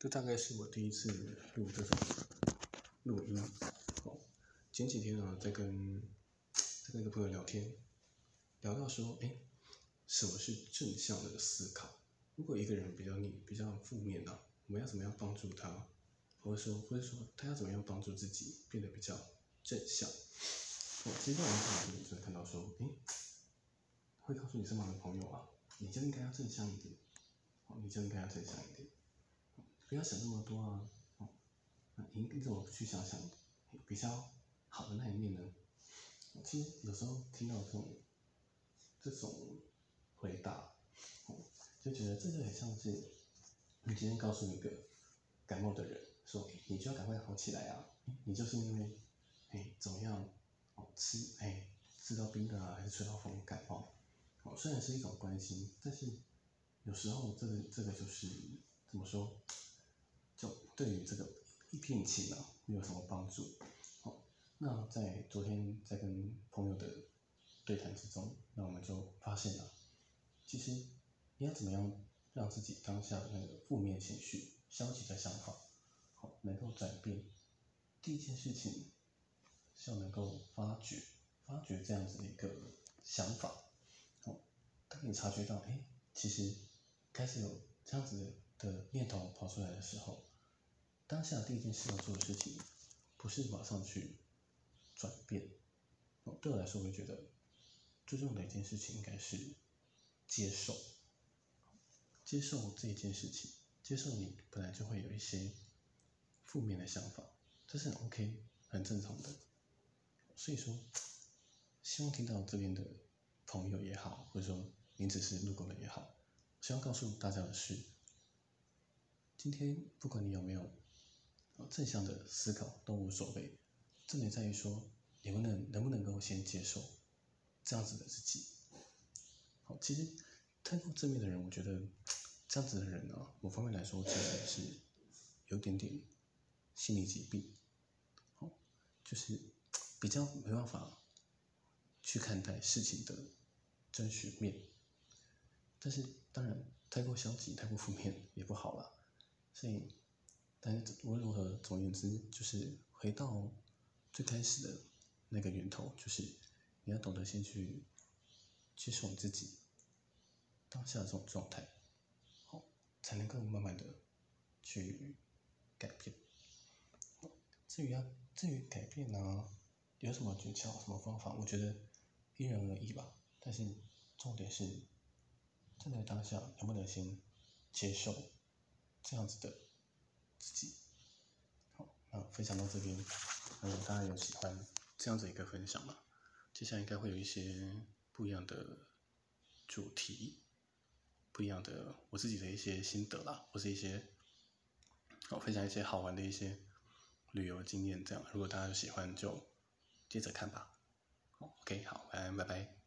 这大概是我第一次录这种录音。哦，前几天啊，在跟在跟一个朋友聊天，聊到说，哎，什么是正向的思考？如果一个人比较你比较负面啊，我们要怎么样帮助他？或者说，或者说他要怎么样帮助自己变得比较正向？我其实在网上就会看到说，哎，会告诉你身旁的朋友啊，你就应该要正向一点，哦，你就应该要正向一点。不要想那么多啊，哦，那你你怎么不去想想比较好的那一面呢？其实有时候听到这种这种回答，哦，就觉得这就很像是你今天告诉一个感冒的人说，你就要赶快好起来啊，你就是因为哎怎么样哦吃哎吃到冰的啊，还是吹到风感冒，哦虽然是一种关心，但是有时候这个这个就是怎么说？就对于这个一片情啊，没有什么帮助。好，那在昨天在跟朋友的对谈之中，那我们就发现了，其实你要怎么样让自己当下的那个负面情绪、消极的想法，好能够转变。第一件事情是要能够发觉、发觉这样子的一个想法。好，当你察觉到，哎，其实开始有这样子的的念头跑出来的时候，当下第一件事要做的事情，不是马上去转变。对我来说，我会觉得最重要的一件事情应该是接受，接受这一件事情，接受你本来就会有一些负面的想法，这是 OK、很正常的。所以说，希望听到这边的朋友也好，或者说您只是路过的也好，希望告诉大家的是，今天不管你有没有。正向的思考都无所谓，重点在于说，你们能能不能够先接受这样子的自己。好，其实太过正面的人，我觉得这样子的人呢，某方面来说其实是有点点心理疾病，好，就是比较没办法去看待事情的真实面。但是当然，太过消极、太过负面也不好了，所以。但是无论如何，总而言之，就是回到最开始的那个源头，就是你要懂得先去接受你自己当下的这种状态，好，才能够慢慢的去改变。至于要至于改变呢，有什么诀窍、什么方法？我觉得因人而异吧。但是重点是站在当下，能不能先接受这样子的？自己，好，那分享到这边，嗯，大家有喜欢这样子一个分享吗？接下来应该会有一些不一样的主题，不一样的我自己的一些心得啦，或是一些，我分享一些好玩的一些旅游经验，这样，如果大家有喜欢就接着看吧。，OK，好，拜拜拜。